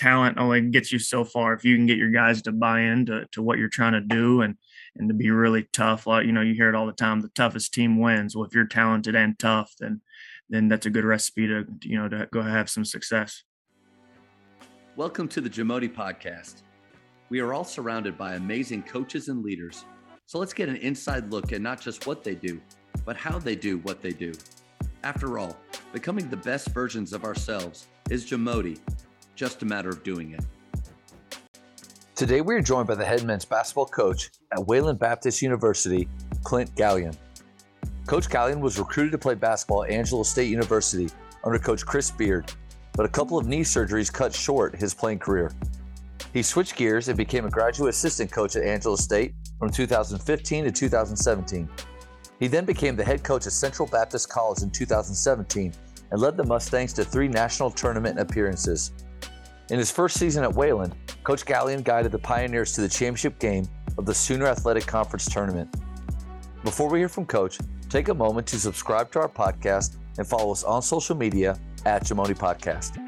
talent only gets you so far. If you can get your guys to buy into to what you're trying to do and and to be really tough, like you know, you hear it all the time. The toughest team wins. Well, if you're talented and tough, then then that's a good recipe to you know to go have some success. Welcome to the Jamodi Podcast. We are all surrounded by amazing coaches and leaders. So let's get an inside look at not just what they do, but how they do what they do. After all, becoming the best versions of ourselves is Jamodi, just a matter of doing it. Today we are joined by the head men's basketball coach at Wayland Baptist University, Clint Galyean. Coach Galyean was recruited to play basketball at Angelo State University under Coach Chris Beard, but a couple of knee surgeries cut short his playing career. He switched gears and became a graduate assistant coach at Angelo State from 2015 to 2017. He then became the head coach at Central Baptist College in 2017 and led the Mustangs to three national tournament appearances. In his first season at Wayland, Coach Galyean guided the Pioneers to the championship game of the Sooner Athletic Conference tournament. Before we hear from Coach, take a moment to subscribe to our podcast and follow us on social media at Jamodi Podcast.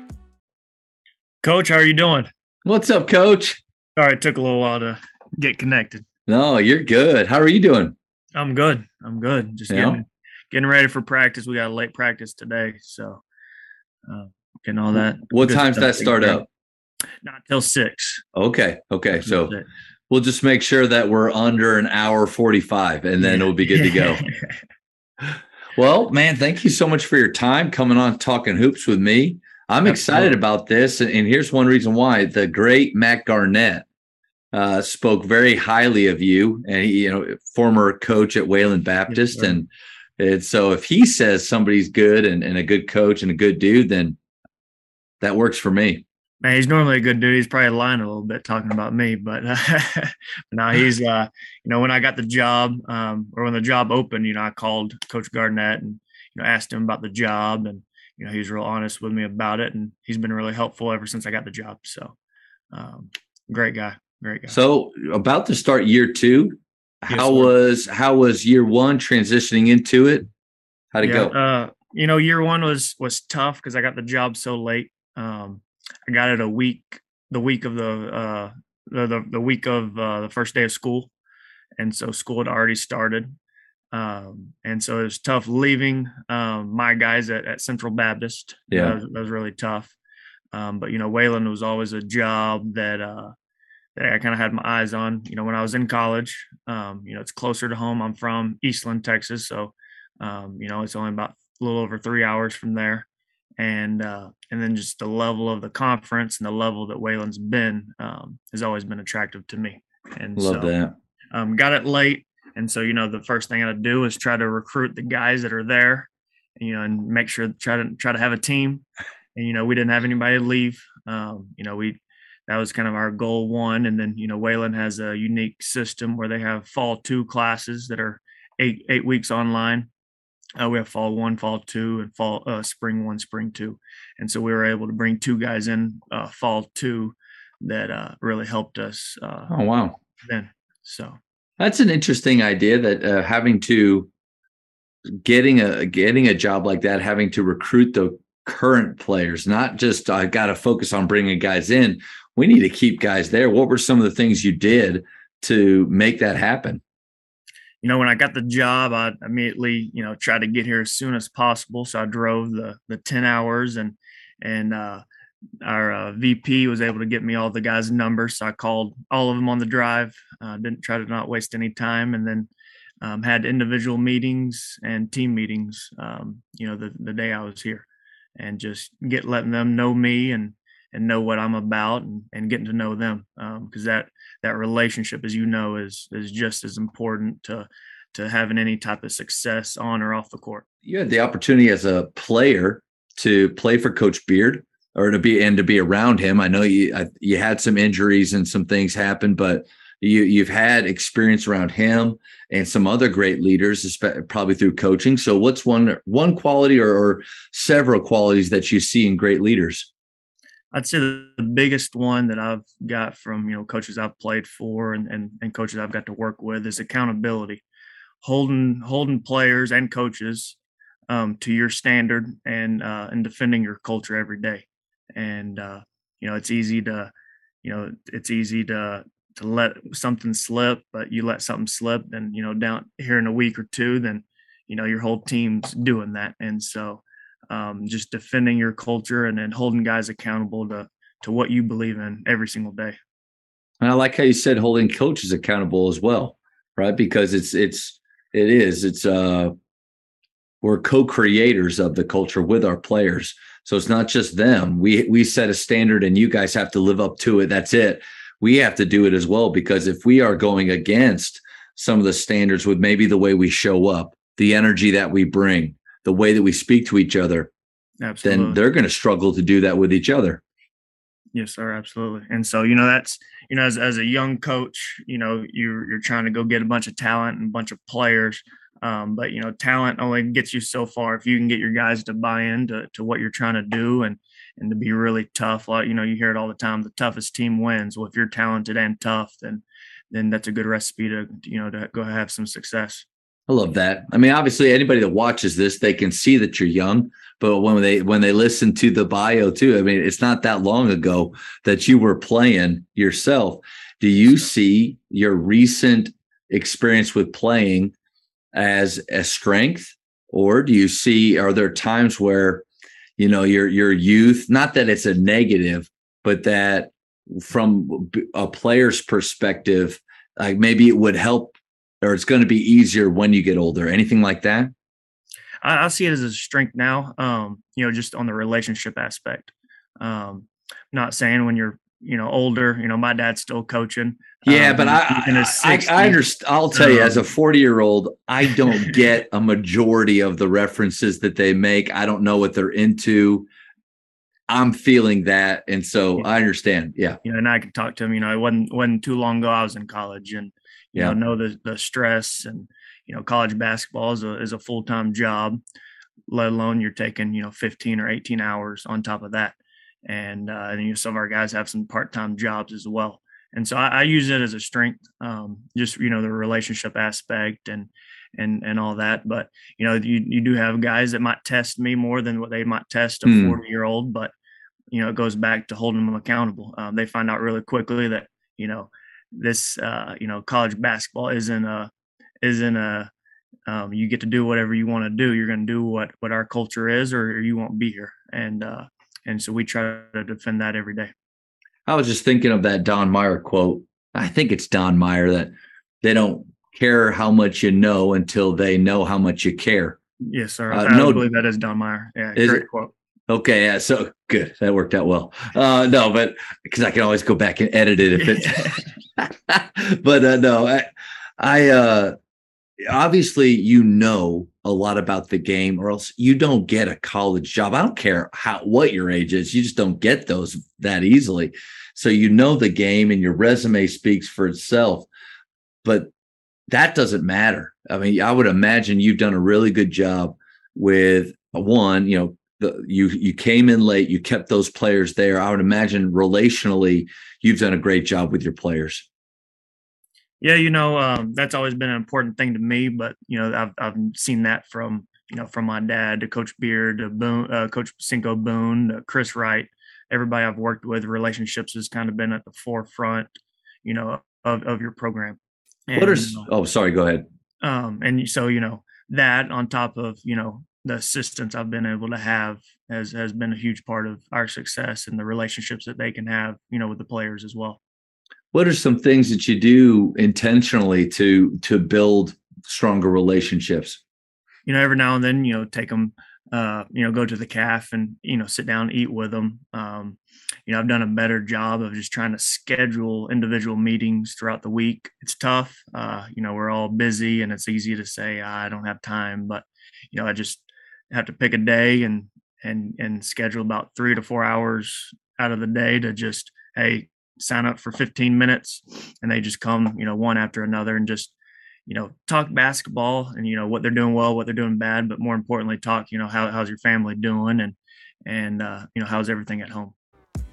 Coach, how are you doing? What's up, Coach? All right, took a little while to get connected. No, you're good. How are you doing? I'm good. I'm good. Just Yeah. getting getting ready for practice. We got a late practice today, so uh, getting all that. What good time's that start taken up? Not till six. Okay. Okay. So we'll just make sure that we're under an hour 45 and then it'll be good to go. Well, man, thank you so much for your time coming on talking hoops with me. I'm excited about this. And, here's one reason why the great Matt Garnett uh, spoke very highly of you and he, you know, former coach at Wayland Baptist. sir. and, and so if he says somebody's good and, and a good coach and a good dude, then that works for me. Man, he's normally a good dude. He's probably lying a little bit talking about me, but uh, no, he's uh, you know, when I got the job, um, or when the job opened, you know, I called Coach Garnett and you know asked him about the job, and you know, he was real honest with me about it, and he's been really helpful ever since I got the job. So, um, great guy, great guy. So about to start year two. Yes, how sir. was how was year one transitioning into it? How'd it Yeah, go? Uh, you know, year one was was tough because I got the job so late. Um, I got it a week, the week of the uh, the, the the week of uh, the first day of school, and so school had already started. Um, and so it was tough leaving um, my guys at, at Central Baptist. Yeah. that was, that was really tough. Um, but you know, Wayland was always a job that uh, that I kind of had my eyes on. You know, when I was in college, um, you know, it's closer to home. I'm from Eastland, Texas, so um, you know, it's only about a little over three hours from there. And uh, and then just the level of the conference and the level that Wayland's been um, has always been attractive to me. And Love so, that. um, got it late, and so you know the first thing I do is try to recruit the guys that are there, you know, and make sure try to try to have a team. And you know we didn't have anybody leave. Um, you know we that was kind of our goal one, and then you know Wayland has a unique system where they have fall two classes that are eight eight weeks online. Uh, we have fall one, fall two, and fall uh, spring one, spring two, and so we were able to bring two guys in uh, fall two that uh, really helped us uh, Oh wow. then. So That's an interesting idea that uh, having to getting a getting a job like that, having to recruit the current players, not just I got to focus on bringing guys in. We need to keep guys there. What were some of the things you did to make that happen? You know, when I got the job, I immediately, you know, tried to get here as soon as possible. So I drove the the ten hours, and and uh, our uh, VP was able to get me all the guys' numbers. So I called all of them on the drive. Uh, didn't try to not waste any time, and then um, had individual meetings and team meetings. Um, you know, the the day I was here, and just get letting them know me and and know what I'm about and, and getting to know them because that that relationship, as you know, is is just as important to to having any type of success on or off the court. You had the opportunity as a player to play for Coach Beard or to be and to be around him. I know you I, you had some injuries and some things happen, but you you've had experience around him and some other great leaders, probably through coaching. So, what's one one quality or, or several qualities that you see in great leaders? I'd say the biggest one that I've got from you know coaches I've played for and, and, and coaches I've got to work with is accountability, holding holding players and coaches um, to your standard and uh, and defending your culture every day. And uh, you know, it's easy to, you know, it's easy to to let something slip, but you let something slip, then you know, down here in a week or two, then you know your whole team's doing that, and so um, just defending your culture and then holding guys accountable to to what you believe in every single day. And I like how you said holding coaches accountable as well, right? Because it's it's it is it's uh we're co-creators of the culture with our players. So it's not just them. We we set a standard and you guys have to live up to it. That's it. We have to do it as well because if we are going against some of the standards with maybe the way we show up, the energy that we bring, the way that we speak to each other, Absolutely. then they're going to struggle to do that with each other. Yes, sir, absolutely. And so, you know, that's you know, as as a young coach, you know, you're you're trying to go get a bunch of talent and a bunch of players. Um, but you know, talent only gets you so far. If you can get your guys to buy into to what you're trying to do and and to be really tough, like you know, you hear it all the time. The toughest team wins. Well, if you're talented and tough, then then that's a good recipe to you know to go have some success. I love that. I mean, obviously, anybody that watches this, they can see that you're young. But when they when they listen to the bio too, I mean, it's not that long ago that you were playing yourself. Do you see your recent experience with playing as a strength, or do you see are there times where you know your your youth? Not that it's a negative, but that from a player's perspective, like maybe it would help or it's going to be easier when you get older? Anything like that? I, I see it as a strength now. Um, you know, just on the relationship aspect. Um, not saying when you're you know older you know my dad's still coaching yeah um, but i I, I, I understand i'll tell you as a um 40 year old i don't get a majority of the references that they make i don't know what they're into i'm feeling that and so yeah. i understand yeah you know and i can talk to him you know it wasn't wasn't too long ago i was in college and you yeah. know know the the stress and you know college basketball is a is a full time job, let alone you're taking you know 15 or 18 hours on top of that, and uh, and you know, some of our guys have some part time jobs as well, and so I, I, use it as a strength, um, just you know the relationship aspect and and and all that. But you know you you do have guys that might test me more than what they might test a 40 mm. year old, but you know it goes back to holding them accountable. Um, they find out really quickly that you know this uh, you know college basketball isn't a isn't a um, you get to do whatever you want to do. You're going to do what what our culture is, or you won't be here. And uh, and so we try to defend that every day. I was just thinking of that Don Meyer quote. I think it's Don Meyer that they don't care how much you know until they know how much you care. Yes, sir. Uh, I no, believe that is Don Meyer. Yeah, great it? quote. Okay, yeah, so good. That worked out well. Uh, no, but because I can always go back and edit it if but uh, no, I, I uh, obviously you know a lot about the game, or else you don't get a college job. I don't care how what your age is; you just don't get those that easily. So you know the game, and your resume speaks for itself. But that doesn't matter. I mean, I would imagine you've done a really good job with one, you know, the, you you came in late, you kept those players there. I would imagine relationally, you've done a great job with your players. Yeah, you know um, that's always been an important thing to me. But you know, I've I've seen that from you know from my dad to Coach Beard to Boone, uh, Coach Cinco Boone, to Chris Wright. Everybody I've worked with, relationships has kind of been at the forefront, you know, of of your program. And, what are? Oh, sorry. Go ahead. Um, and so you know that on top of you know the assistance I've been able to have has has been a huge part of our success and the relationships that they can have, you know, with the players as well. What are some things that you do intentionally to to build stronger relationships? You know, every now and then, you know, take them, uh, you know, go to the calf and you know, sit down, and eat with them. Um, you know, I've done a better job of just trying to schedule individual meetings throughout the week. It's tough. Uh, you know, we're all busy, and it's easy to say ah, I don't have time, but you know, I just have to pick a day and and and schedule about three to four hours out of the day to just hey sign up for 15 minutes. And they just come you know one after another and just you know talk basketball and you know what they're doing well what they're doing bad but more importantly talk you know how, how's your family doing and and uh, you know how's everything at home.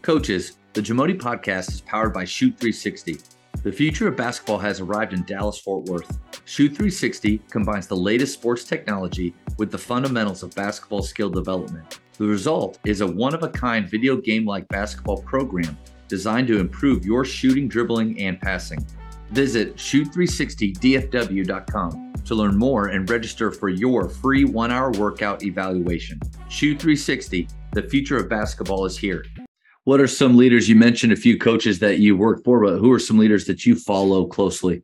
Coaches the jamodi podcast is powered by shoot 360 the future of basketball has arrived in Dallas Fort Worth. Shoot 360 combines the latest sports technology with the fundamentals of basketball skill development. The result is a one of a kind video game like basketball program designed to improve your shooting, dribbling, and passing. Visit shoot360dfw.com to learn more and register for your free one hour workout evaluation. Shoot 360, the future of basketball is here. What are some leaders? You mentioned a few coaches that you work for, but who are some leaders that you follow closely?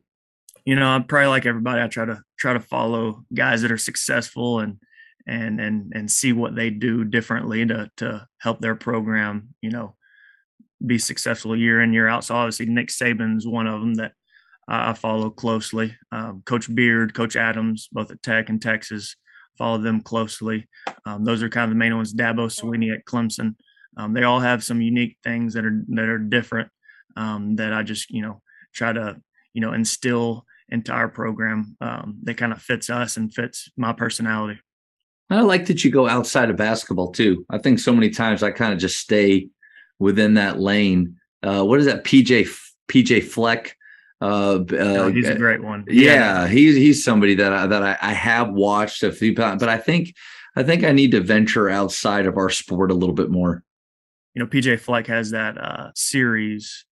You know, I'm probably like everybody. I try to try to follow guys that are successful and and and and see what they do differently to to help their program. You know, be successful year in year out. So obviously Nick Saban's one of them that I follow closely. Um, Coach Beard, Coach Adams, both at Tech and Texas, follow them closely. Um, those are kind of the main ones. Dabo Swinney at Clemson. Um, they all have some unique things that are that are different um, that I just you know try to you know instill into our program um, that kind of fits us and fits my personality. I like that you go outside of basketball too. I think so many times I kind of just stay within that lane. Uh, what is that? PJ PJ Fleck. Uh, uh, he's a great one. Yeah, yeah, he's he's somebody that I, that I, I have watched a few times, but I think I think I need to venture outside of our sport a little bit more. You know, PJ Fleck has that uh, series.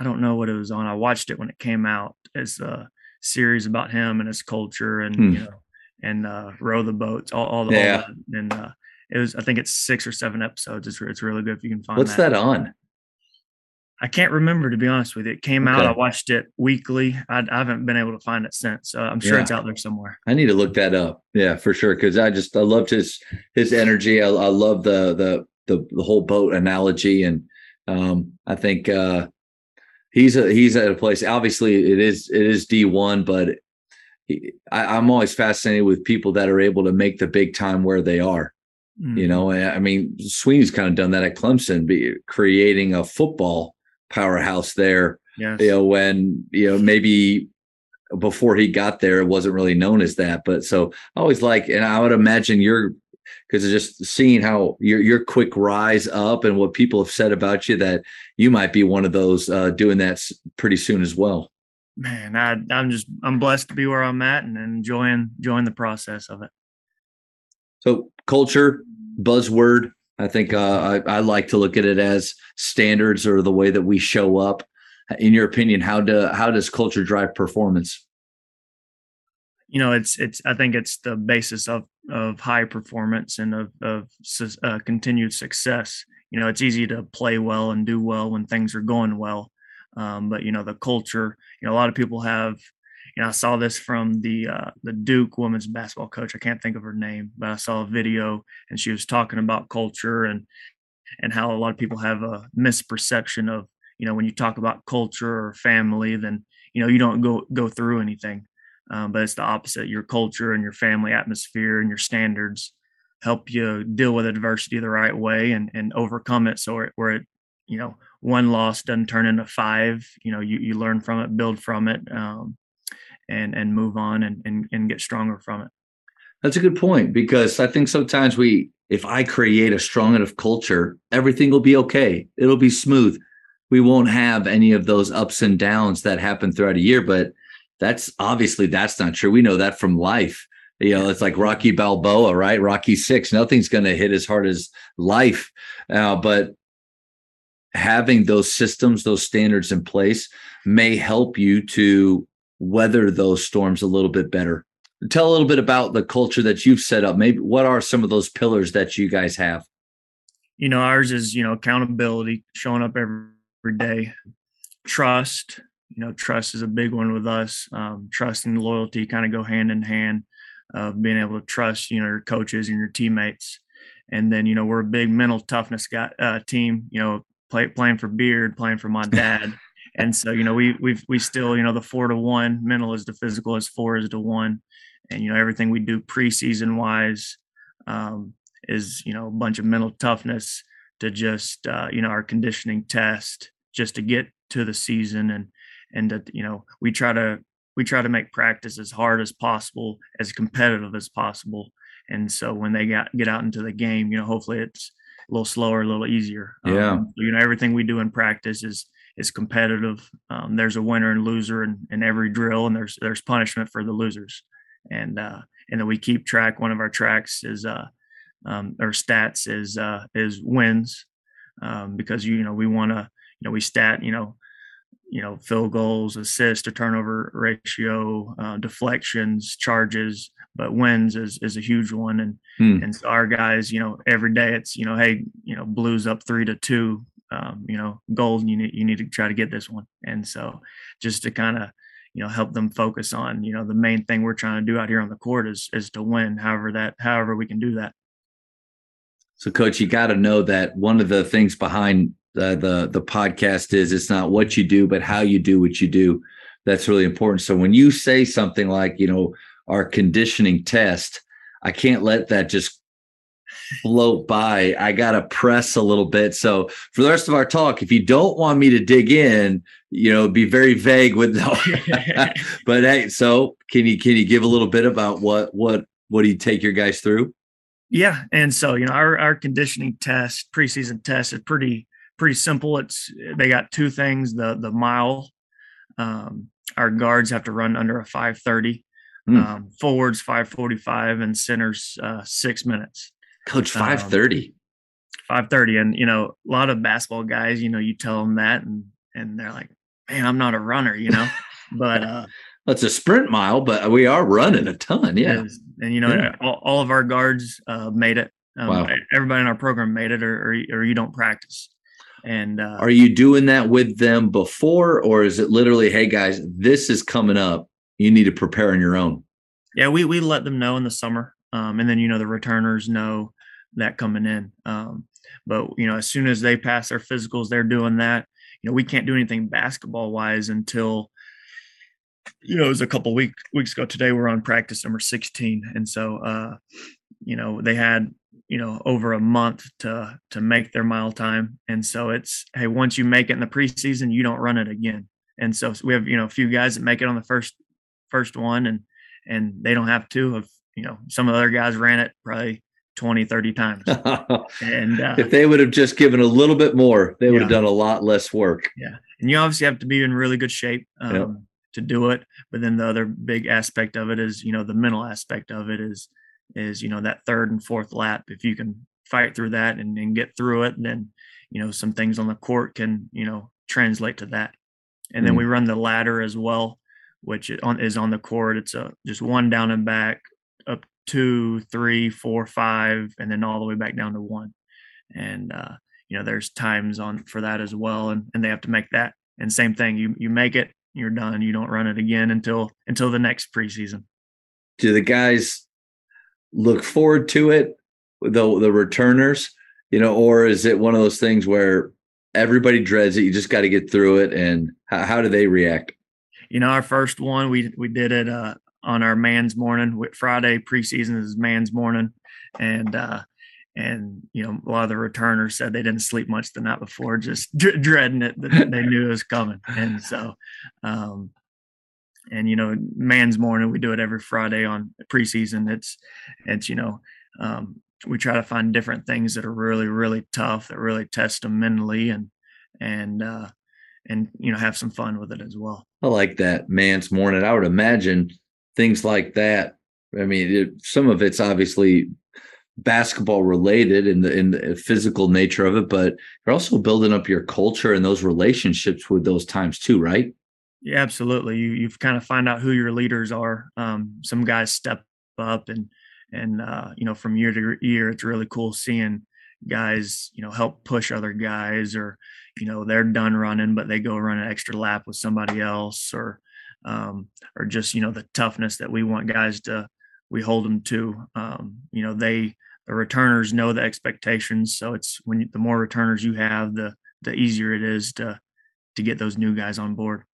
I don't know what it was on. I watched it when it came out. It's a series about him and his culture, and hmm. you know, and uh, row the boats, all, all the yeah. All and uh, it was I think it's six or seven episodes. It's it's really good if you can find. It what's that, that on? I can't remember to be honest with you. It came okay. out. I watched it weekly. I, I, haven't been able to find it since. I'm sure yeah. it's out there somewhere. I need to look that up. Yeah, for sure. Because I just I loved his his energy. I, I love the, the the the whole boat analogy, and um, I think uh, he's a he's at a place. Obviously, it is it is D one, but he, I, I'm always fascinated with people that are able to make the big time where they are. Mm. You know, I mean, Swinney's kind of done that at Clemson, be, creating a football powerhouse there. Yes. You know, when you know maybe before he got there, it wasn't really known as that. But so I always like, and I would imagine you're because just seeing how your your quick rise up and what people have said about you that you might be one of those uh, doing that pretty soon as well. Man, I, I'm just I'm blessed to be where I'm at and enjoying enjoying the process of it. So culture, buzzword. I think uh, I, I like to look at it as standards or the way that we show up. In your opinion, how do how does culture drive performance? You know, it's it's. I think it's the basis of of high performance and of of uh, continued success. You know, it's easy to play well and do well when things are going well, um, but you know the culture. You know, a lot of people have you know, I saw this from the uh, the Duke women's basketball coach. I can't think of her name, but I saw a video and she was talking about culture and and how a lot of people have a misperception of you know when you talk about culture or family, then you know you don't go go through anything, um, but it's the opposite. Your culture and your family atmosphere and your standards help you deal with adversity the right way and and overcome it. So where it you know one loss doesn't turn into five you know you, you learn from it build from it um, and and move on and, and and get stronger from it. That's a good point because i think sometimes we if i create a strong enough culture everything will be okay. It'll be smooth. We won't have any of those ups and downs that happen throughout a year but that's obviously that's not true we know that from life you know it's like rocky balboa right rocky six nothing's going to hit as hard as life uh, but having those systems those standards in place may help you to weather those storms a little bit better. Tell a little bit about the culture that you've set up. Maybe what are some of those pillars that you guys have? You know, ours is, you know, accountability, showing up every, every day, trust. You know, trust is a big one with us. Um, trust and loyalty kind of go hand in hand. Of uh, being able to trust, you know, your coaches and your teammates, and then you know we're a big mental toughness guy, uh, team. You know, play, playing for Beard, playing for my dad. and so you know we we've we still you know the four to one mental is to physical as four is to one and you know everything we do preseason wise um, is you know a bunch of mental toughness to just uh, you know our conditioning test just to get to the season and and that you know we try to we try to make practice as hard as possible as competitive as possible and so when they got get out into the game you know hopefully it's a little slower a little easier yeah um, you know everything we do in practice is is competitive. Um, there's a winner and loser in, in every drill, and there's there's punishment for the losers. And uh, and then we keep track. One of our tracks is uh, um, or stats is uh, is wins um, because you know we want to you know we stat you know you know field goals, assist to turnover ratio, uh, deflections, charges, but wins is is a huge one. And hmm. and so our guys you know every day it's you know hey you know blues up three to two um, you know goals you need you need to try to get this one. And so just to kind of you know help them focus on you know the main thing we're trying to do out here on the court is is to win however that however we can do that. So coach you got to know that one of the things behind the, the the podcast is it's not what you do but how you do what you do that's really important so when you say something like you know our conditioning test i can't let that just float by. I got to press a little bit. So for the rest of our talk, if you don't want me to dig in, you know, be very vague with but hey, so can you can you give a little bit about what what what do you take your guys through? Yeah, and so you know our our conditioning test, preseason test, is pretty pretty simple. It's they got two things: the the mile. Um, our guards have to run under a five thirty. Mm. Um, forwards 545 and centers uh, six minutes Coach, five thirty. Um, five thirty, and you know, a lot of basketball guys, you know, you tell them that, and and they're like, "Man, I'm not a runner," you know. but uh, it's a sprint mile, but we are running a ton, yeah. And you know, yeah. all, all, of our guards uh, made it. Um, wow. Everybody in our program made it, or or, or you don't practice. And uh, are you doing that with them before, or is it literally, hey guys, this is coming up. You need to prepare on your own. Yeah, we we let them know in the summer, um, and then you know the returners know that coming in. Um, but you know, as soon as they pass their physicals, they're doing that. You know, we can't do anything basketball wise until you know it was a couple week, weeks ago. Today we're on practice number 16, and so uh, you know they had you know over a month to to make their mile time, and so it's hey once you make it in the preseason, you don't run it again. And so we have you know a few guys that make it on the first first one, and and they don't have to. Have you know some of the other guys ran it probably 20 30 times and uh, if they would have just given a little bit more they would yeah. have done a lot less work yeah and you obviously have to be in really good shape um, yep. to do it but then the other big aspect of it is you know the mental aspect of it is is you know that third and fourth lap if you can fight through that and, and get through it then you know some things on the court can you know translate to that and then mm. we run the ladder as well which is on the court it's a just one down and back up two, three, four, five, and then all the way back down to one. And uh, you know, there's times on for that as well, and and they have to make that. And same thing, you you make it, you're done. You don't run it again until until the next preseason. Do the guys look forward to it? The the returners, you know, or is it one of those things where everybody dreads it? You just got to get through it. And how, how do they react? You know, our first one we we did it uh, on our man's morning. Friday preseason is man's morning, and uh, and you know a lot of the returners said they didn't sleep much the night before, just d- dreading it that they knew it was coming. And so, um, and you know, man's morning we do it every Friday on preseason. It's it's you know. Um, we try to find different things that are really really tough that really test them mentally and and uh and you know have some fun with it as well i like that man's morning i would imagine things like that. I mean, it, some of it's obviously basketball related in the in the physical nature of it, but you're also building up your culture and those relationships with those times too, right? Yeah, absolutely. You you've kind of find out who your leaders are. Um, some guys step up and and uh, you know from year to year, it's really cool seeing guys you know help push other guys or you know they're done running but they go run an extra lap with somebody else or um, or just you know the toughness that we want guys to we hold them to. Um, you know they the returners know the expectations, so it's when you, the more returners you have, the the easier it is to to get those new guys on board.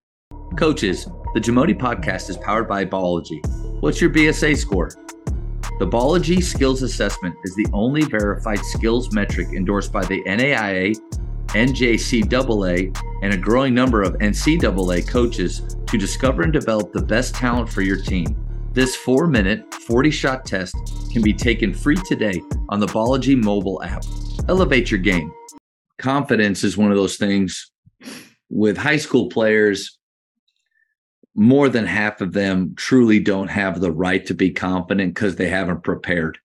Coaches, the Jamodi podcast is powered by Ballogy. What's your BSA score? The Ballogy Skills Assessment is the only verified skills metric endorsed by the NAIA NJCAA, and a growing number of NCAA coaches to discover and develop the best talent for your team. This four minute, 40 shot test can be taken free today on the Ballogy mobile app. Elevate your game. Confidence is one of those things with high school players. More than half of them truly don't have the right to be confident because they haven't prepared.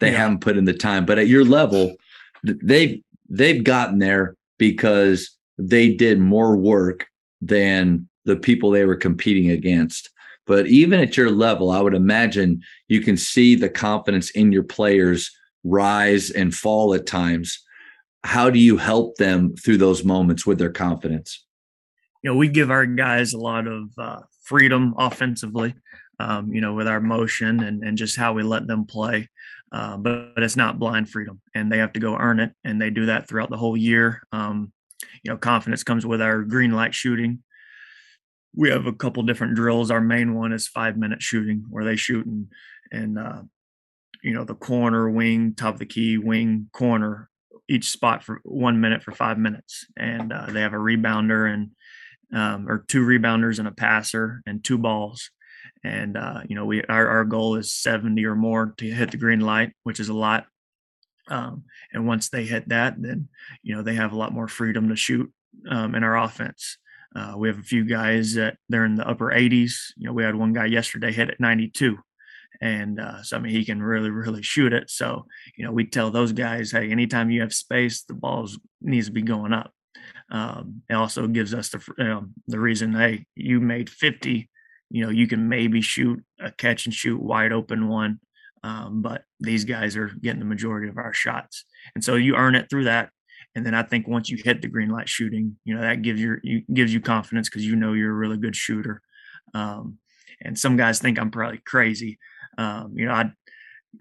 They Yeah. haven't put in the time. But at your level, they've they've gotten there because they did more work than the people they were competing against. But even at your level, I would imagine you can see the confidence in your players rise and fall at times. How do you help them through those moments with their confidence? You know, we give our guys a lot of uh, freedom offensively, um, you know, with our motion and, and just how we let them play. Uh, but, but it's not blind freedom and they have to go earn it. And they do that throughout the whole year. Um, you know, confidence comes with our green light shooting. We have a couple different drills. Our main one is five minute shooting where they shoot and, and, uh, you know, the corner, wing, top of the key, wing, corner, each spot for one minute for five minutes. And uh, they have a rebounder and um, or two rebounders and a passer and two balls. And uh, you know, we our, our goal is 70 or more to hit the green light, which is a lot. Um, and once they hit that, then you know they have a lot more freedom to shoot um, in our offense. Uh, we have a few guys that they're in the upper 80s. You know, we had one guy yesterday hit at 92, and uh, so I mean he can really really shoot it. So you know we tell those guys, hey, anytime you have space, the balls needs to be going up. Um, it also gives us the um, the reason, hey, you made 50, you know, you can maybe shoot a catch and shoot wide open one, um, but these guys are getting the majority of our shots, and so you earn it through that. And then I think once you hit the green light shooting, you know, that gives your you gives you confidence because you know you're a really good shooter. Um, and some guys think I'm probably crazy. Um, you know, I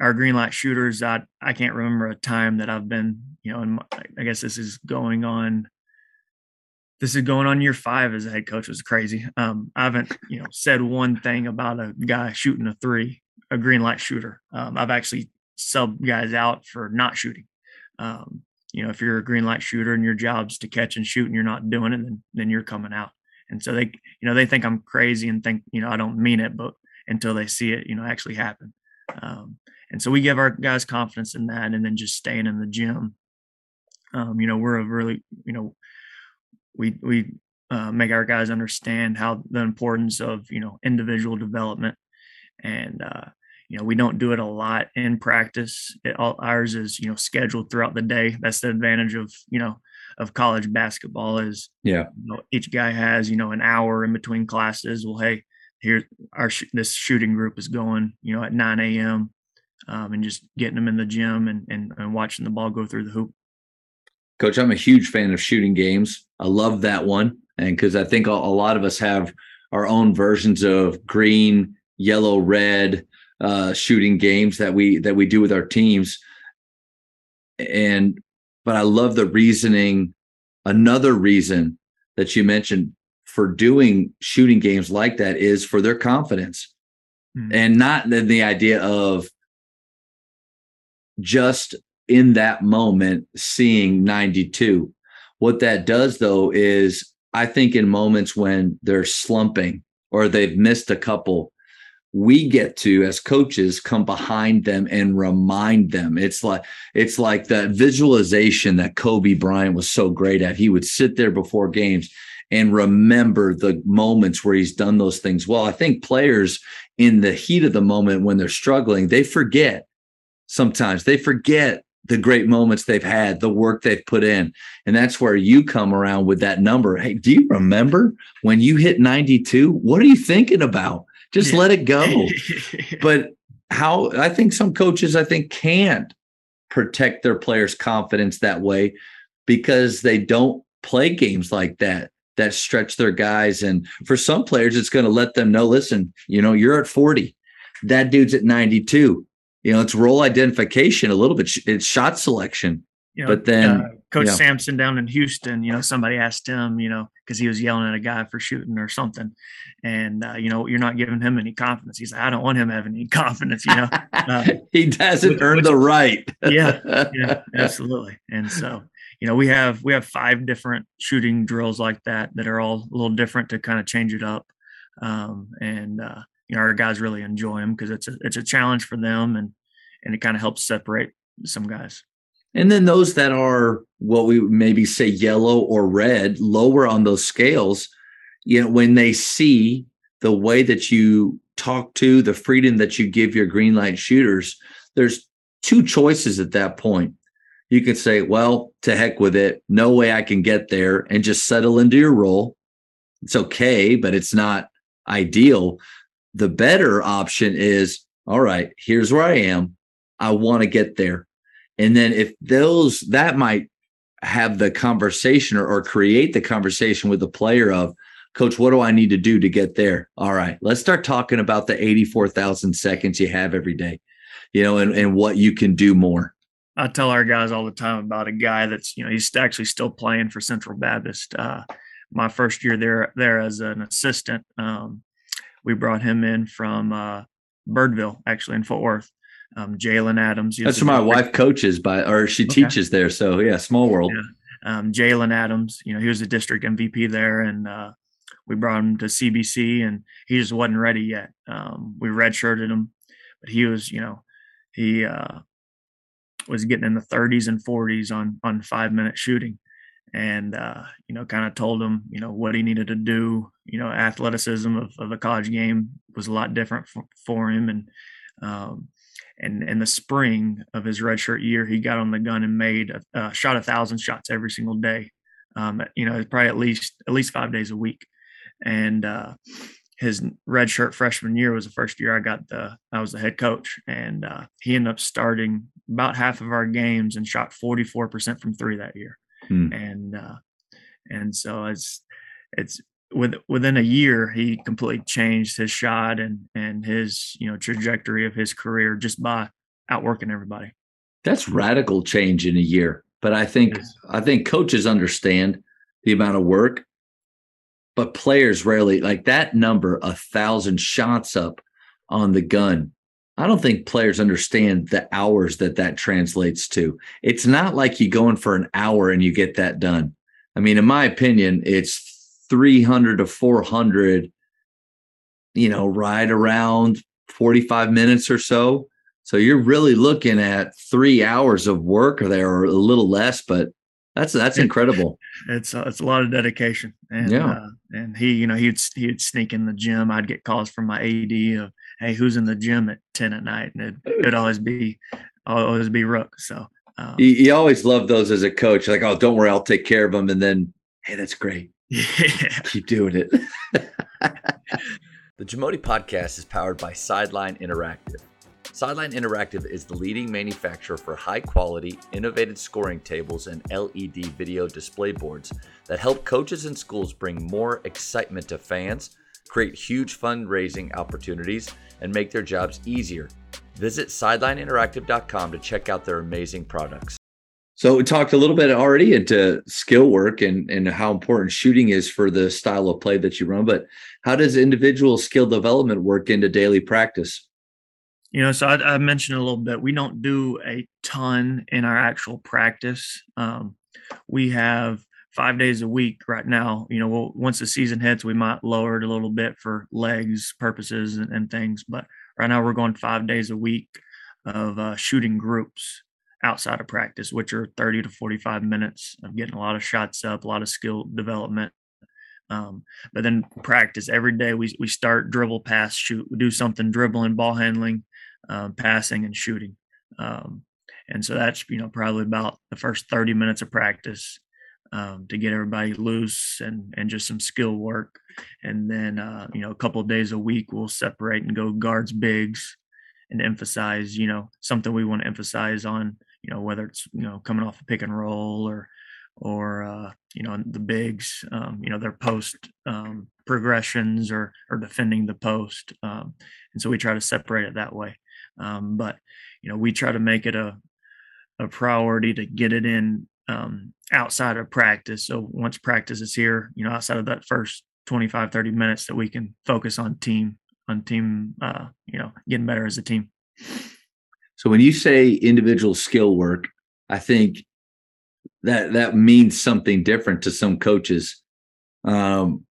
our green light shooters, I I can't remember a time that I've been, you know, and I guess this is going on this is going on year five as a head coach was crazy. Um, I haven't, you know, said one thing about a guy shooting a three, a green light shooter. Um, I've actually subbed guys out for not shooting. Um, you know, if you're a green light shooter and your job's to catch and shoot and you're not doing it, then then you're coming out. And so they, you know, they think I'm crazy and think, you know, I don't mean it, but until they see it, you know, actually happen. Um, and so we give our guys confidence in that, and then just staying in the gym. Um, you know, we're a really, you know, we we uh, make our guys understand how the importance of you know individual development. And uh, you know we don't do it a lot in practice. It, all ours is you know scheduled throughout the day. That's the advantage of you know of college basketball is Yeah. you know, each guy has you know an hour in between classes. Well hey here our sh- this shooting group is going you know at 9 a.m um, and just getting them in the gym and, and and watching the ball go through the hoop Coach, I'm a huge fan of shooting games. I love that one. And because I think a, a lot of us have our own versions of green, yellow, red uh, shooting games that we that we do with our teams. And but I love the reasoning. Another reason that you mentioned for doing shooting games like that is for their confidence Mhm. and not the, the idea of just in that moment seeing 92 what that does though is i think in moments when they're slumping or they've missed a couple we get to as coaches come behind them and remind them. It's like it's like that visualization that kobe bryant was so great at. He would sit there before games and remember the moments where he's done those things well. I think players in the heat of the moment when they're struggling they forget sometimes. They forget the great moments they've had, the work they've put in. And that's where you come around with that number. Hey, do you remember when you hit 92? What are you thinking about? Just let it go. but how I think some coaches, I think, can't protect their players' confidence that way because they don't play games like that that stretch their guys. And for some players, it's going to let them know listen, you know, you're at 40, that dude's at 92 you know, it's role identification a little bit. It's shot selection. you know, But then, uh, Coach yeah. Sampson down in Houston, you know, somebody asked him, you know, because he was yelling at a guy for shooting or something, and uh, you know, you're not giving him any confidence. He's like, I don't want him having any confidence, you know. Uh, he doesn't which- earn which- the right. Yeah, yeah, absolutely. And so, you know, we have we have five different shooting drills like that that are all a little different to kind of change it up. Um, and uh, you know, our guys really enjoy them because it's a it's a challenge for them, and and it kind of helps separate some guys. And then those that are what we maybe say yellow or red, lower on those scales, you know, when they see the way that you talk to the freedom that you give your green light shooters, there's two choices at that point. You could say, well, to heck with it. No way I can get there and just settle into your role. It's okay, but it's not ideal. The better option is, all right, here's where I am. I want to get there. And then if those that might have the conversation or, or create the conversation with the player of, coach, what do I need to do to get there? All right, let's start talking about the 84,000 seconds you have every day, you know, and, and what you can do more. I tell our guys all the time about a guy that's, you know, he's actually still playing for Central Baptist. Uh, my first year there, there as an assistant, um, we brought him in from uh, Birdville, actually in Fort Worth. Um, Jalen Adams. That's where my wife coaches by, or she okay. teaches there. So yeah, small world. Yeah. Um, Jalen Adams, you know, he was a district MVP there, and uh, we brought him to CBC, and he just wasn't ready yet. Um, we redshirted him, but he was, you know, he uh, was getting in the 30s and 40s on on five minute shooting, and uh, you know, kind of told him, you know, what he needed to do. You know, athleticism of, of the college game was a lot different for, for him, and um, and in the spring of his redshirt year, he got on the gun and made a, uh, shot a thousand shots every single day. Um, you know, probably at least at least five days a week. And uh, his redshirt freshman year was the first year I got the I was the head coach, and uh, he ended up starting about half of our games and shot 44% from three that year. Hmm. And uh, and so it's it's with within a year he completely changed his shot and and his you know trajectory of his career just by outworking everybody. That's radical change in a year but i think i think coaches understand the amount of work but players rarely like that number a thousand shots up on the gun i don't think players understand the hours that that translates to. It's not like you go in for an hour and you get that done. I mean in my opinion it's 300 to 400, you know, right around 45 minutes or so. So you're really looking at three hours of work there or a little less, but that's that's incredible. It's uh, it's a lot of dedication, and yeah. Uh, and he, you know, he'd he'd sneak in the gym. I'd get calls from my AD of, "Hey, who's in the gym at ten at night?" And it'd, it'd always be always be Rook. So um, you, you always love those as a coach. Like, oh, don't worry, I'll take care of them. And then, hey, that's great. Yeah. Keep doing it. the Jamodi podcast is powered by Sideline Interactive. Sideline Interactive is the leading manufacturer for high quality, innovative scoring tables and LED video display boards that help coaches and schools bring more excitement to fans, create huge fundraising opportunities, and make their jobs easier. Visit sidelineinteractive.com to check out their amazing products. So we talked a little bit already into skill work and, and how important shooting is for the style of play that you run, but how does individual skill development work into daily practice? You know, so I, I mentioned a little bit, we don't do a ton in our actual practice. Um, we have five days a week right now. You know, we'll, once the season hits, we might lower it a little bit for legs purposes and, and things, but right now we're going five days a week of uh, shooting groups outside of practice, which are 30 to 45 minutes of getting a lot of shots up, a lot of skill development. Um, but then practice every day. We we start dribble, pass, shoot. We do something dribbling, ball handling, um, passing, and shooting. Um, and so that's you know probably about the first 30 minutes of practice um, to get everybody loose and and just some skill work. And then uh, you know a couple of days a week we'll separate and go guards, bigs, and emphasize you know something we want to emphasize on you know whether it's you know coming off a pick and roll or or uh, you know the bigs um, you know their post um, progressions or or defending the post um, and so we try to separate it that way. Um, but you know we try to make it a a priority to get it in um, outside of practice. So once practice is here you know outside of that first 25 30 minutes that we can focus on team on team uh, you know getting better as a team so when you say individual skill work, I think that that means something different to some coaches. Um,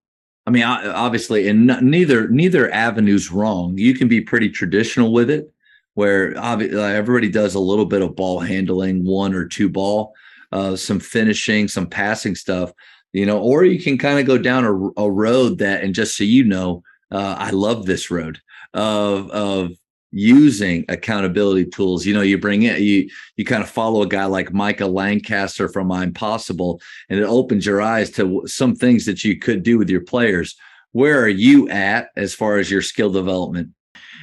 I mean, obviously, and neither neither avenue's wrong. You can be pretty traditional with it, where everybody does a little bit of ball handling, one or two ball, uh, some finishing, some passing stuff, you know, or you can kind of go down a, a, road that, and just so you know, uh, I love this road of of using accountability tools. You know, you bring it, you you kind of follow a guy like Micah Lancaster from I'm Possible, and it opens your eyes to some things that you could do with your players. Where are you at as far as your skill development?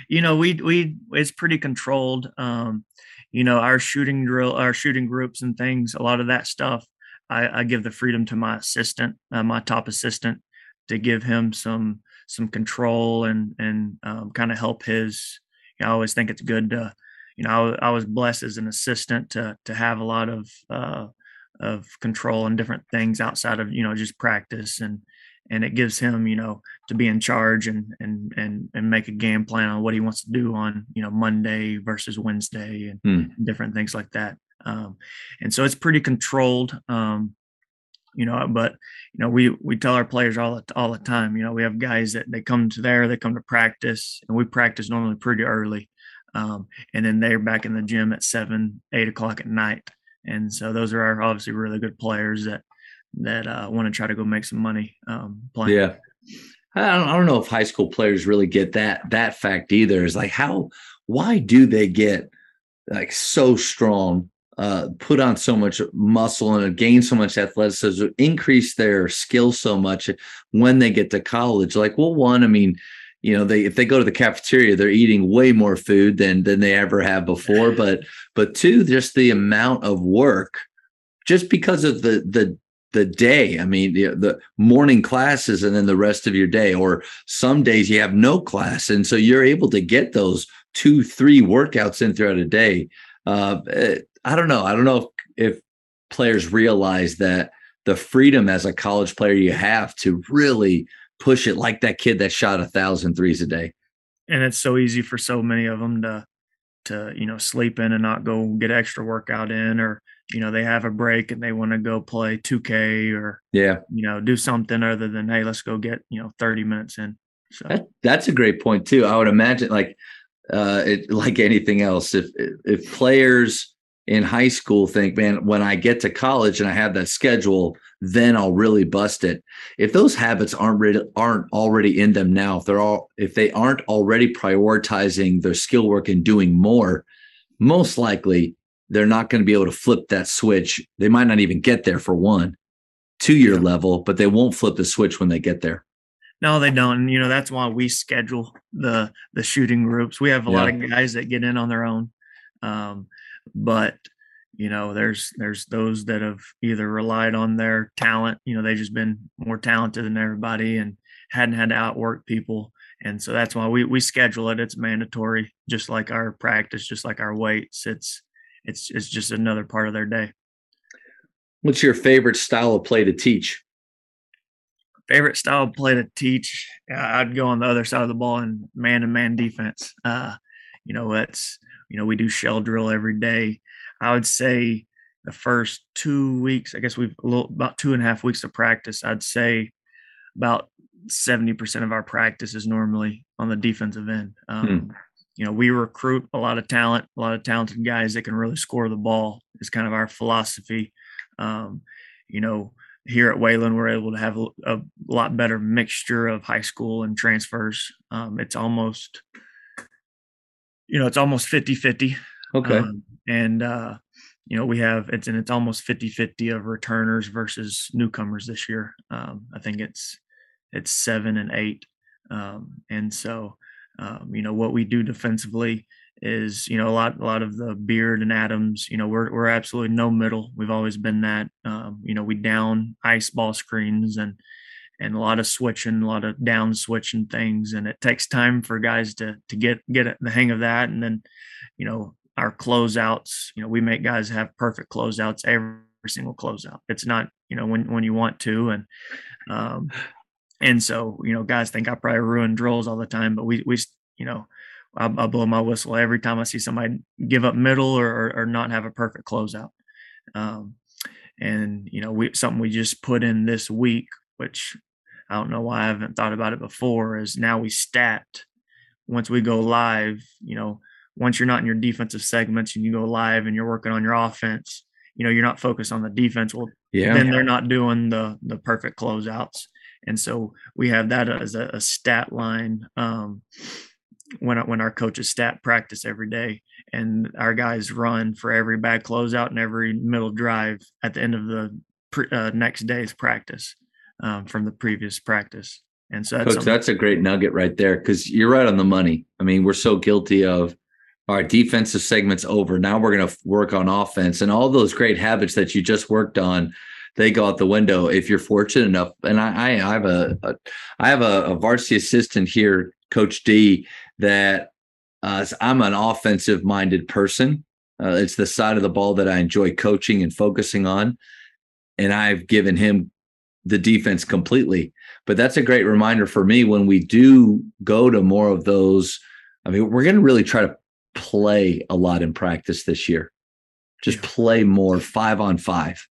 You know, we we it's pretty controlled. Um, you know, our shooting drill, our shooting groups and things, a lot of that stuff, I, I give the freedom to my assistant, uh, my top assistant, to give him some some control and and um, kind of help his I always think it's good to, you know, I, I, was blessed as an assistant to to have a lot of uh, of control and different things outside of you know just practice and and it gives him you know to be in charge and and and and make a game plan on what he wants to do on you know Monday versus Wednesday and hmm. different things like that. Um, and so it's pretty controlled. Um, you know, but you know, we we tell our players all the all the time. You know, we have guys that they come to there, they come to practice, and we practice normally pretty early, um, and then they're back in the gym at seven, eight o'clock at night. And so those are our obviously really good players that that uh, want to try to go make some money um, playing. Yeah, I don't, I don't know if high school players really get that that fact either. Is like how why do they get like so strong uh, put on so much muscle and gain so much athleticism, increase their skill so much when they get to college. Like, well, one, I mean, you know, they if they go to the cafeteria, they're eating way more food than than they ever have before. But but two, just the amount of work, just because of the the the day. I mean, the, the morning classes and then the rest of your day, or some days you have no class, and so you're able to get those two, three workouts in throughout a day. Uh, eh, I don't know. I don't know if, if players realize that the freedom as a college player you have to really push it like that kid that shot a thousand threes a day. And it's so easy for so many of them to to you know sleep in and not go get extra workout in or you know they have a break and they want to go play 2k or yeah you know do something other than hey let's go get you know 30 minutes in so that, that's a great point too i would imagine like uh it like anything else if if players in high school think, man, when I get to college and I have that schedule, then I'll really bust it. If those habits aren't really, aren't already in them now, if they're all if they aren't already prioritizing their skill work and doing more, most likely they're not going to be able to flip that switch. They might not even get there for one, two year yeah. level, but they won't flip the switch when they get there. No, they don't. And, you know, that's why we schedule the the shooting groups. We have a yeah. lot of guys that get in on their own. Um, but you know there's there's those that have either relied on their talent you know they've just been more talented than everybody and hadn't had to outwork people and so that's why we we schedule it. It's mandatory just like our practice just like our weights. It's it's it's just another part of their day. What's your favorite style of play to teach? Favorite style of play to teach? I'd go on the other side of the ball in man to man defense. Uh you know that's you know, we do shell drill every day. I would say the first two weeks, I guess we've a little, about two and a half weeks of practice. I'd say about 70% of our practice is normally on the defensive end. Um, hmm. You know, we recruit a lot of talent, a lot of talented guys that can really score the ball. Is kind of our philosophy. Um, you know, here at Wayland, we're able to have a, a, lot better mixture of high school and transfers. Um, it's almost you know, it's almost 50 50. Okay. Um, and, uh, you know, we have it's and it's almost 50 50 of returners versus newcomers this year. Um, I think it's it's seven and eight. Um, and so, um, you know, what we do defensively is, you know, a lot a lot of the Beard and Adams, you know, we're we're absolutely no middle. We've always been that. Um, you know, we down ice ball screens and and a lot of switching, a lot of down switching things, and it takes time for guys to to get get the hang of that. And then, you know, our closeouts, you know, we make guys have perfect closeouts every single closeout. It's not, you know, when when you want to, and um, and so you know, guys think I probably ruin drills all the time, but we we you know. I, I blow my whistle every time I see somebody give up middle or, or, or not have a perfect closeout. Um, and you know, we something we just put in this week which I don't know why I haven't thought about it before, is now we stat once we go live, you know, once you're not in your defensive segments and you go live and you're working on your offense, you know, you're not focused on the defense. Well, yeah. then they're not doing the the perfect closeouts. And so we have that as a, a stat line um, when when our coaches stat practice every day and our guys run for every bad closeout and every middle drive at the end of the pre, uh, next day's practice um, from the previous practice. And so that's, Coach, that's a great nugget right there because you're right on the money. I mean, we're so guilty of our defensive segments over. Now we're going to work on offense and all those great habits that you just worked on. They go out the window if you're fortunate enough. And I, I have a, a I have a, a varsity assistant here, Coach D, that uh, I'm an offensive minded person. Uh, it's the side of the ball that I enjoy coaching and focusing on. And I've given him the defense completely. But that's a great reminder for me when we do go to more of those. I mean, we're going to really try to play a lot in practice this year. Just yeah. play more five on five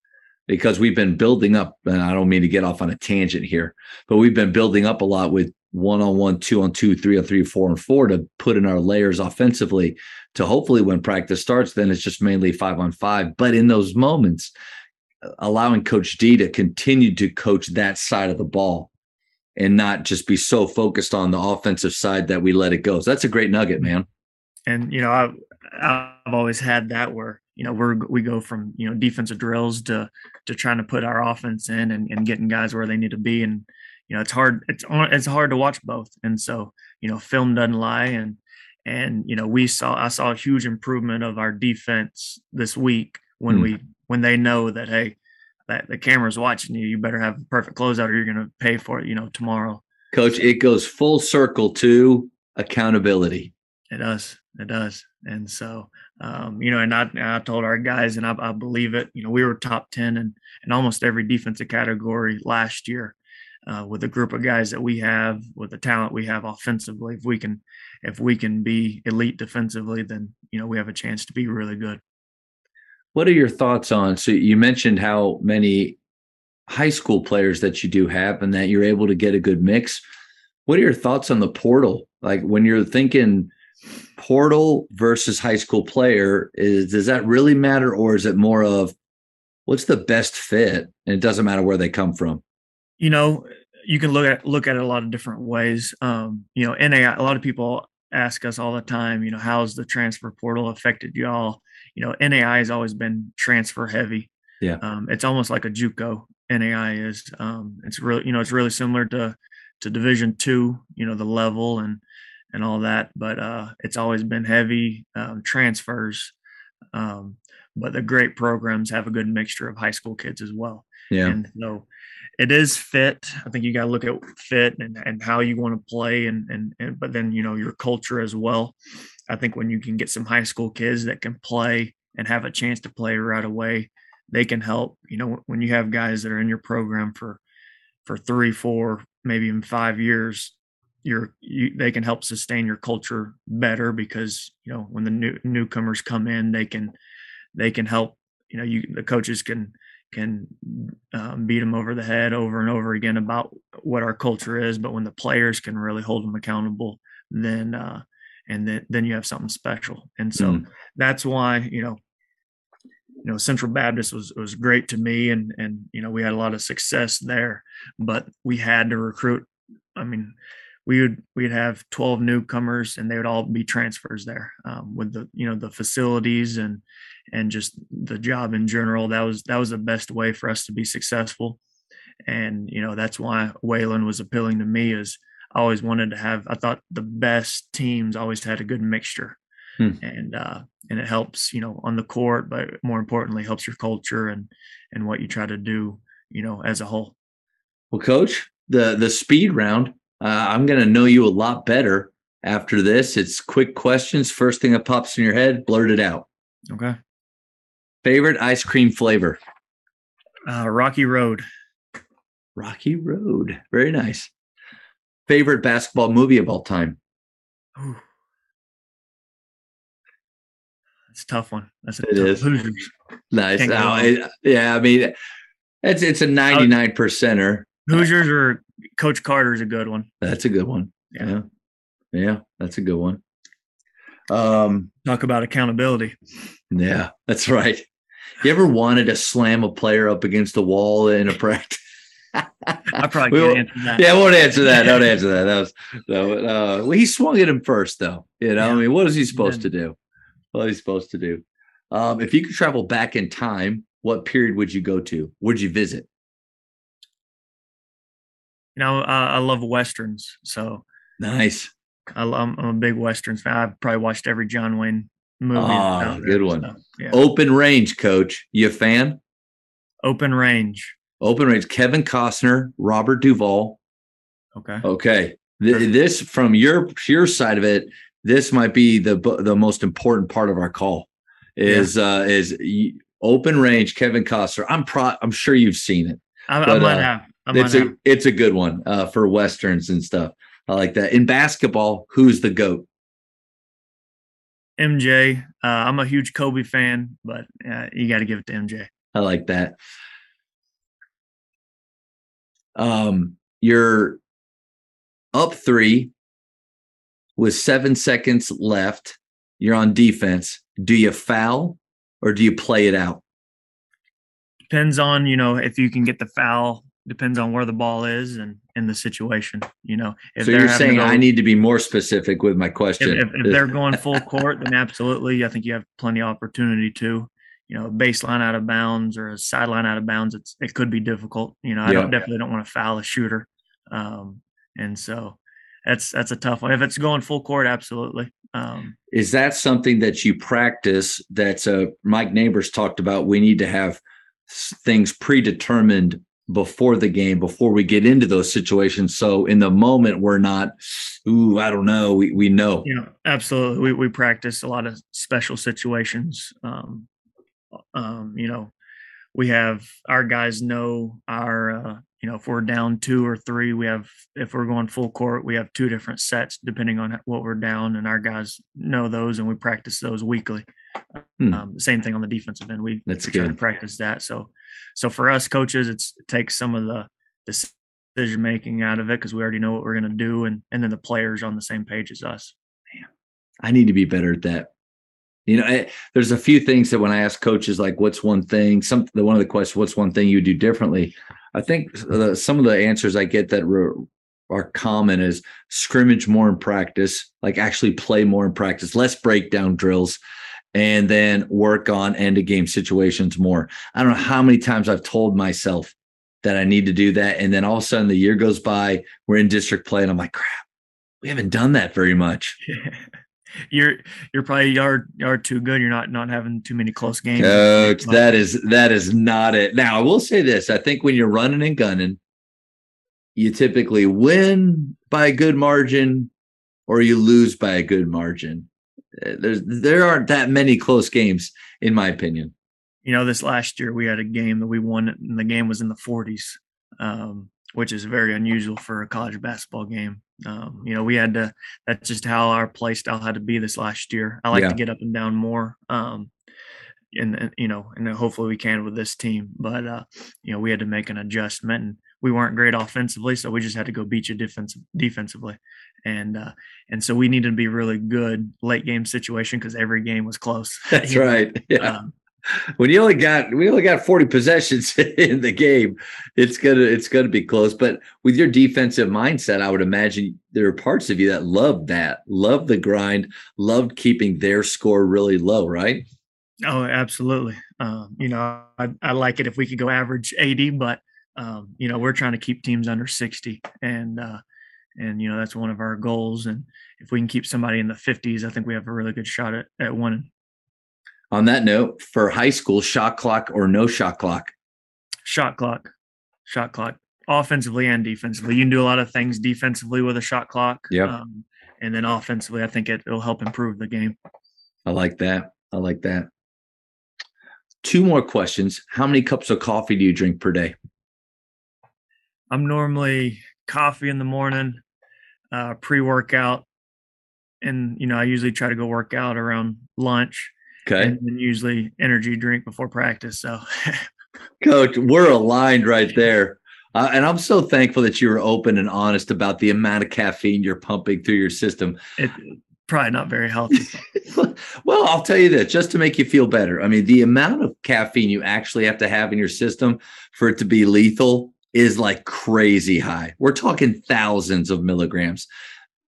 because we've been building up. And I don't mean to get off on a tangent here, but we've been building up a lot with one on one, two on two, three on three, four on four to put in our layers offensively to hopefully when practice starts, then it's just mainly five on five. But in those moments, allowing Coach D to continue to coach that side of the ball and not just be so focused on the offensive side that we let it go. So that's a great nugget, man. And you know, I've I've always had that where you know we're we go from you know defensive drills to to trying to put our offense in and, and getting guys where they need to be and you know it's hard it's it's hard to watch both and so you know film doesn't lie and and you know we saw i saw a huge improvement of our defense this week when mm. we when they know that hey that the camera's watching you you better have a perfect closeout or you're going to pay for it you know tomorrow. Coach it goes full circle to accountability. It does. It does. And so um, you know and I, I told our guys and I, I believe it you know we were top 10 and in almost every defensive category last year uh, with the group of guys that we have, with the talent we have offensively, if we can, if we can be elite defensively, then you know we have a chance to be really good. What are your thoughts on? So you mentioned how many high school players that you do have, and that you're able to get a good mix. What are your thoughts on the portal? Like when you're thinking portal versus high school player, is does that really matter, or is it more of what's the best fit, and it doesn't matter where they come from? you know, you can look at look at it a lot of different ways. Um, you know, NAIA. A lot of people ask us all the time. You know, how's the transfer portal affected y'all? You know, NAIA has always been transfer heavy. Yeah. Um, it's almost like a JUCO. NAIA is. Um, it's really, you know, it's really similar to to Division two. You know, the level and and all that, but uh, it's always been heavy um, transfers. Um, but the great programs have a good mixture of high school kids as well. Yeah. And so it is fit. I think you got to look at fit and, and how you want to play and, and, and, but then, you know, your culture as well. I think when you can get some high school kids that can play and have a chance to play right away, they can help, you know, when you have guys that are in your program for, for three, four, maybe even five years, you're, you, they can help sustain your culture better because, you know, when the new newcomers come in, they can, they can help, you know, you, the coaches can, can um, beat them over the head over and over again about what our culture is. But when the players can really hold them accountable, then uh, and then then you have something special. And so mm. that's why you know you know Central Baptist was was great to me, and and you know we had a lot of success there, but we had to recruit. I mean, we would we'd have 12 newcomers and they would all be transfers there um, with the you know the facilities and and just the job in general that was that was the best way for us to be successful and you know that's why Wayland was appealing to me is I always wanted to have I thought the best teams always had a good mixture hmm. and uh and it helps you know on the court but more importantly helps your culture and and what you try to do you know as a whole well coach the the speed round uh, I'm going to know you a lot better after this. It's quick questions. First thing that pops in your head, blurt it out. Okay. Favorite ice cream flavor? Uh, Rocky Road. Rocky Road. Very nice. Favorite basketball movie of all time? Ooh. It's a tough one. That's a it tough is. Hoosiers. Nice. Oh, yeah, I mean, it's it's a 99 percenter. Hoosiers or Coach Carter is a good one. That's a good one. Yeah. yeah. Yeah, that's a good one. Um talk about accountability. Yeah, that's right. You ever wanted to slam a player up against the wall in a practice? I probably can't won't- answer that. Yeah, I won't answer that. Don't answer that. That was no. Uh, he swung at him first, though. You know, I Yeah. mean, what is he supposed to did. do? What is he supposed to do? Um, if you could travel back in time, what period would you go to? Would you visit? You know, uh, I love westerns, so Nice. I, I'm, I'm a big westerns fan. I've probably watched every John Wayne Ah, good one. so, yeah. Open range, coach. You a fan? Open range. Open range. Kevin Costner, Robert Duvall. Okay. Okay. Th- this from your your side of it, this might be the the most important part of our call. Is uh is open range Kevin Costner. I'm pro I'm sure you've seen it. I, I But, might uh, have. I might It's a have. it's a good one uh for westerns and stuff. I like that. In basketball, who's the goat? MJ. Uh, I'm a huge Kobe fan, but uh, you got to give it to MJ. I like that. Um, you're up three with seven seconds left. You're on defense. Do you foul or do you play it out? Depends on you know if you can get the foul. Depends on where the ball is and in the situation. You know, if so they're you're saying go- I need to be more specific with my question. if, if they're going full court, then absolutely, I think you have plenty of opportunity to. You know, a baseline out of bounds or a sideline out of bounds, it's it could be difficult. You know, I Yeah. don't definitely don't want to foul a shooter, um, and so that's that's a tough one. If it's going full court, absolutely. Um, is that something that you practice that's uh mike neighbors talked about we need to have things predetermined before the game before we get into those situations so in the moment we're not ooh i don't know we, we know Yeah, absolutely. We we practice a lot of special situations. Um, um, you know, we have our guys know our uh, you know if we're down two or three, we have if we're going full court, we have two different sets depending on what we're down, and our guys know those, and we practice those weekly. Hmm. Um, same thing on the defensive end. We That's try to practice that. So, so for us coaches, it's it takes some of the decision making out of it because we already know what we're going to do, and and then the players are on the same page as us. i need to be better at that you know eh, there's a few things that when i ask coaches like what's one thing some the one of the questions what's one thing you do differently i think the, some of the answers i get that re, are common is scrimmage more in practice, like actually play more in practice, less breakdown drills, and then work on end of game situations more. I don't know how many times I've told myself that I need to do that. And then all of a sudden the year goes by, we're in district play, and I'm like, crap, we haven't done that very much. you're you're probably you're you're too good. You're not not having too many close games. Coach, that is that is not it. Now I will say this: I think when you're running and gunning, you typically win by a good margin, or you lose by a good margin. Uh, There's there aren't that many close games, in my opinion. you know, this last year we had a game that we won, and the game was in the 40s, um, which is very unusual for a college basketball game. Um, you know, we had to. That's just how our play style had to be this last year. I like Yeah. to get up and down more, um, and, and you know, and hopefully we can with this team. But uh, you know, we had to make an adjustment, and we weren't great offensively, so we just had to go beat you defensive defensively, and uh, and so we needed to be really good late game situation because every game was close. That's right. Yeah. Um, when you only got we only got 40 possessions in the game it's gonna it's gonna be close but with your defensive mindset i would imagine there are parts of you that loved that loved the grind loved keeping their score really low right Oh, absolutely. Um, you know, I, I like it if we could go average 80, but um, you know, we're trying to keep teams under 60, and uh, and you know that's one of our goals. And if we can keep somebody in the 50s, I think we have a really good shot at at winning. on that note for high school shot clock or no shot clock Shot clock, shot clock, offensively and defensively. You can do a lot of things defensively with a shot clock. Yep. Um, and then offensively, I think it, it'll help improve the game. i like that i like that two more questions how many cups of coffee do you drink per day I'm normally coffee in the morning, uh, pre-workout, and you know I usually try to go work out around lunch, okay and then usually energy drink before practice. So Coach, we're aligned right there. Uh, and I'm so thankful that you were open and honest about the amount of caffeine you're pumping through your system. it probably not very healthy. well, I'll tell you this just to make you feel better. I mean, the amount of caffeine you actually have to have in your system for it to be lethal, is like crazy high. We're talking thousands of milligrams.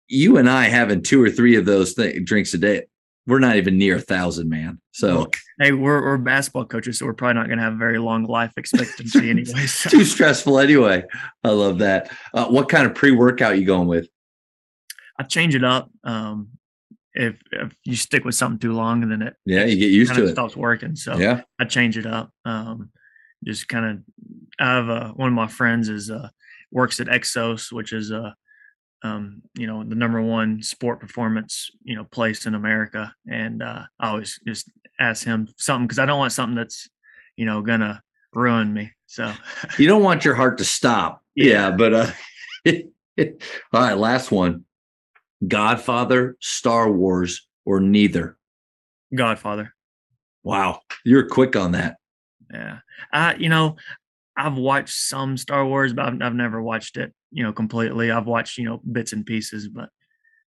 You and I having two or three of those th- drinks a day, we're not even near a thousand, man. So hey, we're we're basketball coaches, so we're probably not going to have a very long life expectancy anyway. So. too stressful anyway. I love that. Uh, what kind of pre workout you going with? I change it up. Um, if if you stick with something too long, and then it Yeah, you get used to it. stops working. So Yeah. I change it up. Um, just kind of, I have uh, one of my friends is uh, works at Exos, which is uh, um, you know, the number one sport performance you know place in America, and uh, I always just ask him something because I don't want something that's you know gonna ruin me. So You don't want your heart to stop. Yeah, Yeah. but uh all right, last one. Godfather, Star Wars, or neither. Godfather, Wow. You're quick on that. yeah, I you know. I've watched some Star Wars, but I've, I've never watched it, you know, completely. I've watched, you know, bits and pieces, but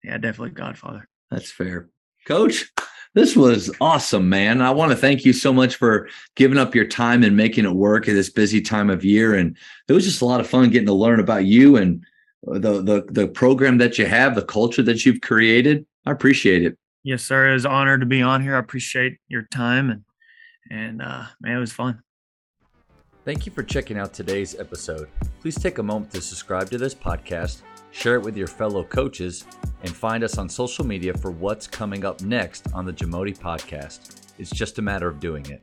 yeah, definitely Godfather. That's fair. Coach, this was awesome, man. I want to thank you so much for giving up your time and making it work at this busy time of year. And it was just a lot of fun getting to learn about you and the the the program that you have, the culture that you've created. I appreciate it. Yes, sir. It was an honor to be on here. I appreciate your time and and uh man, it was fun. Thank you for checking out today's episode. Please take a moment to subscribe to this podcast, share it with your fellow coaches, and find us on social media for what's coming up next on the Jamodi podcast. It's just a matter of doing it.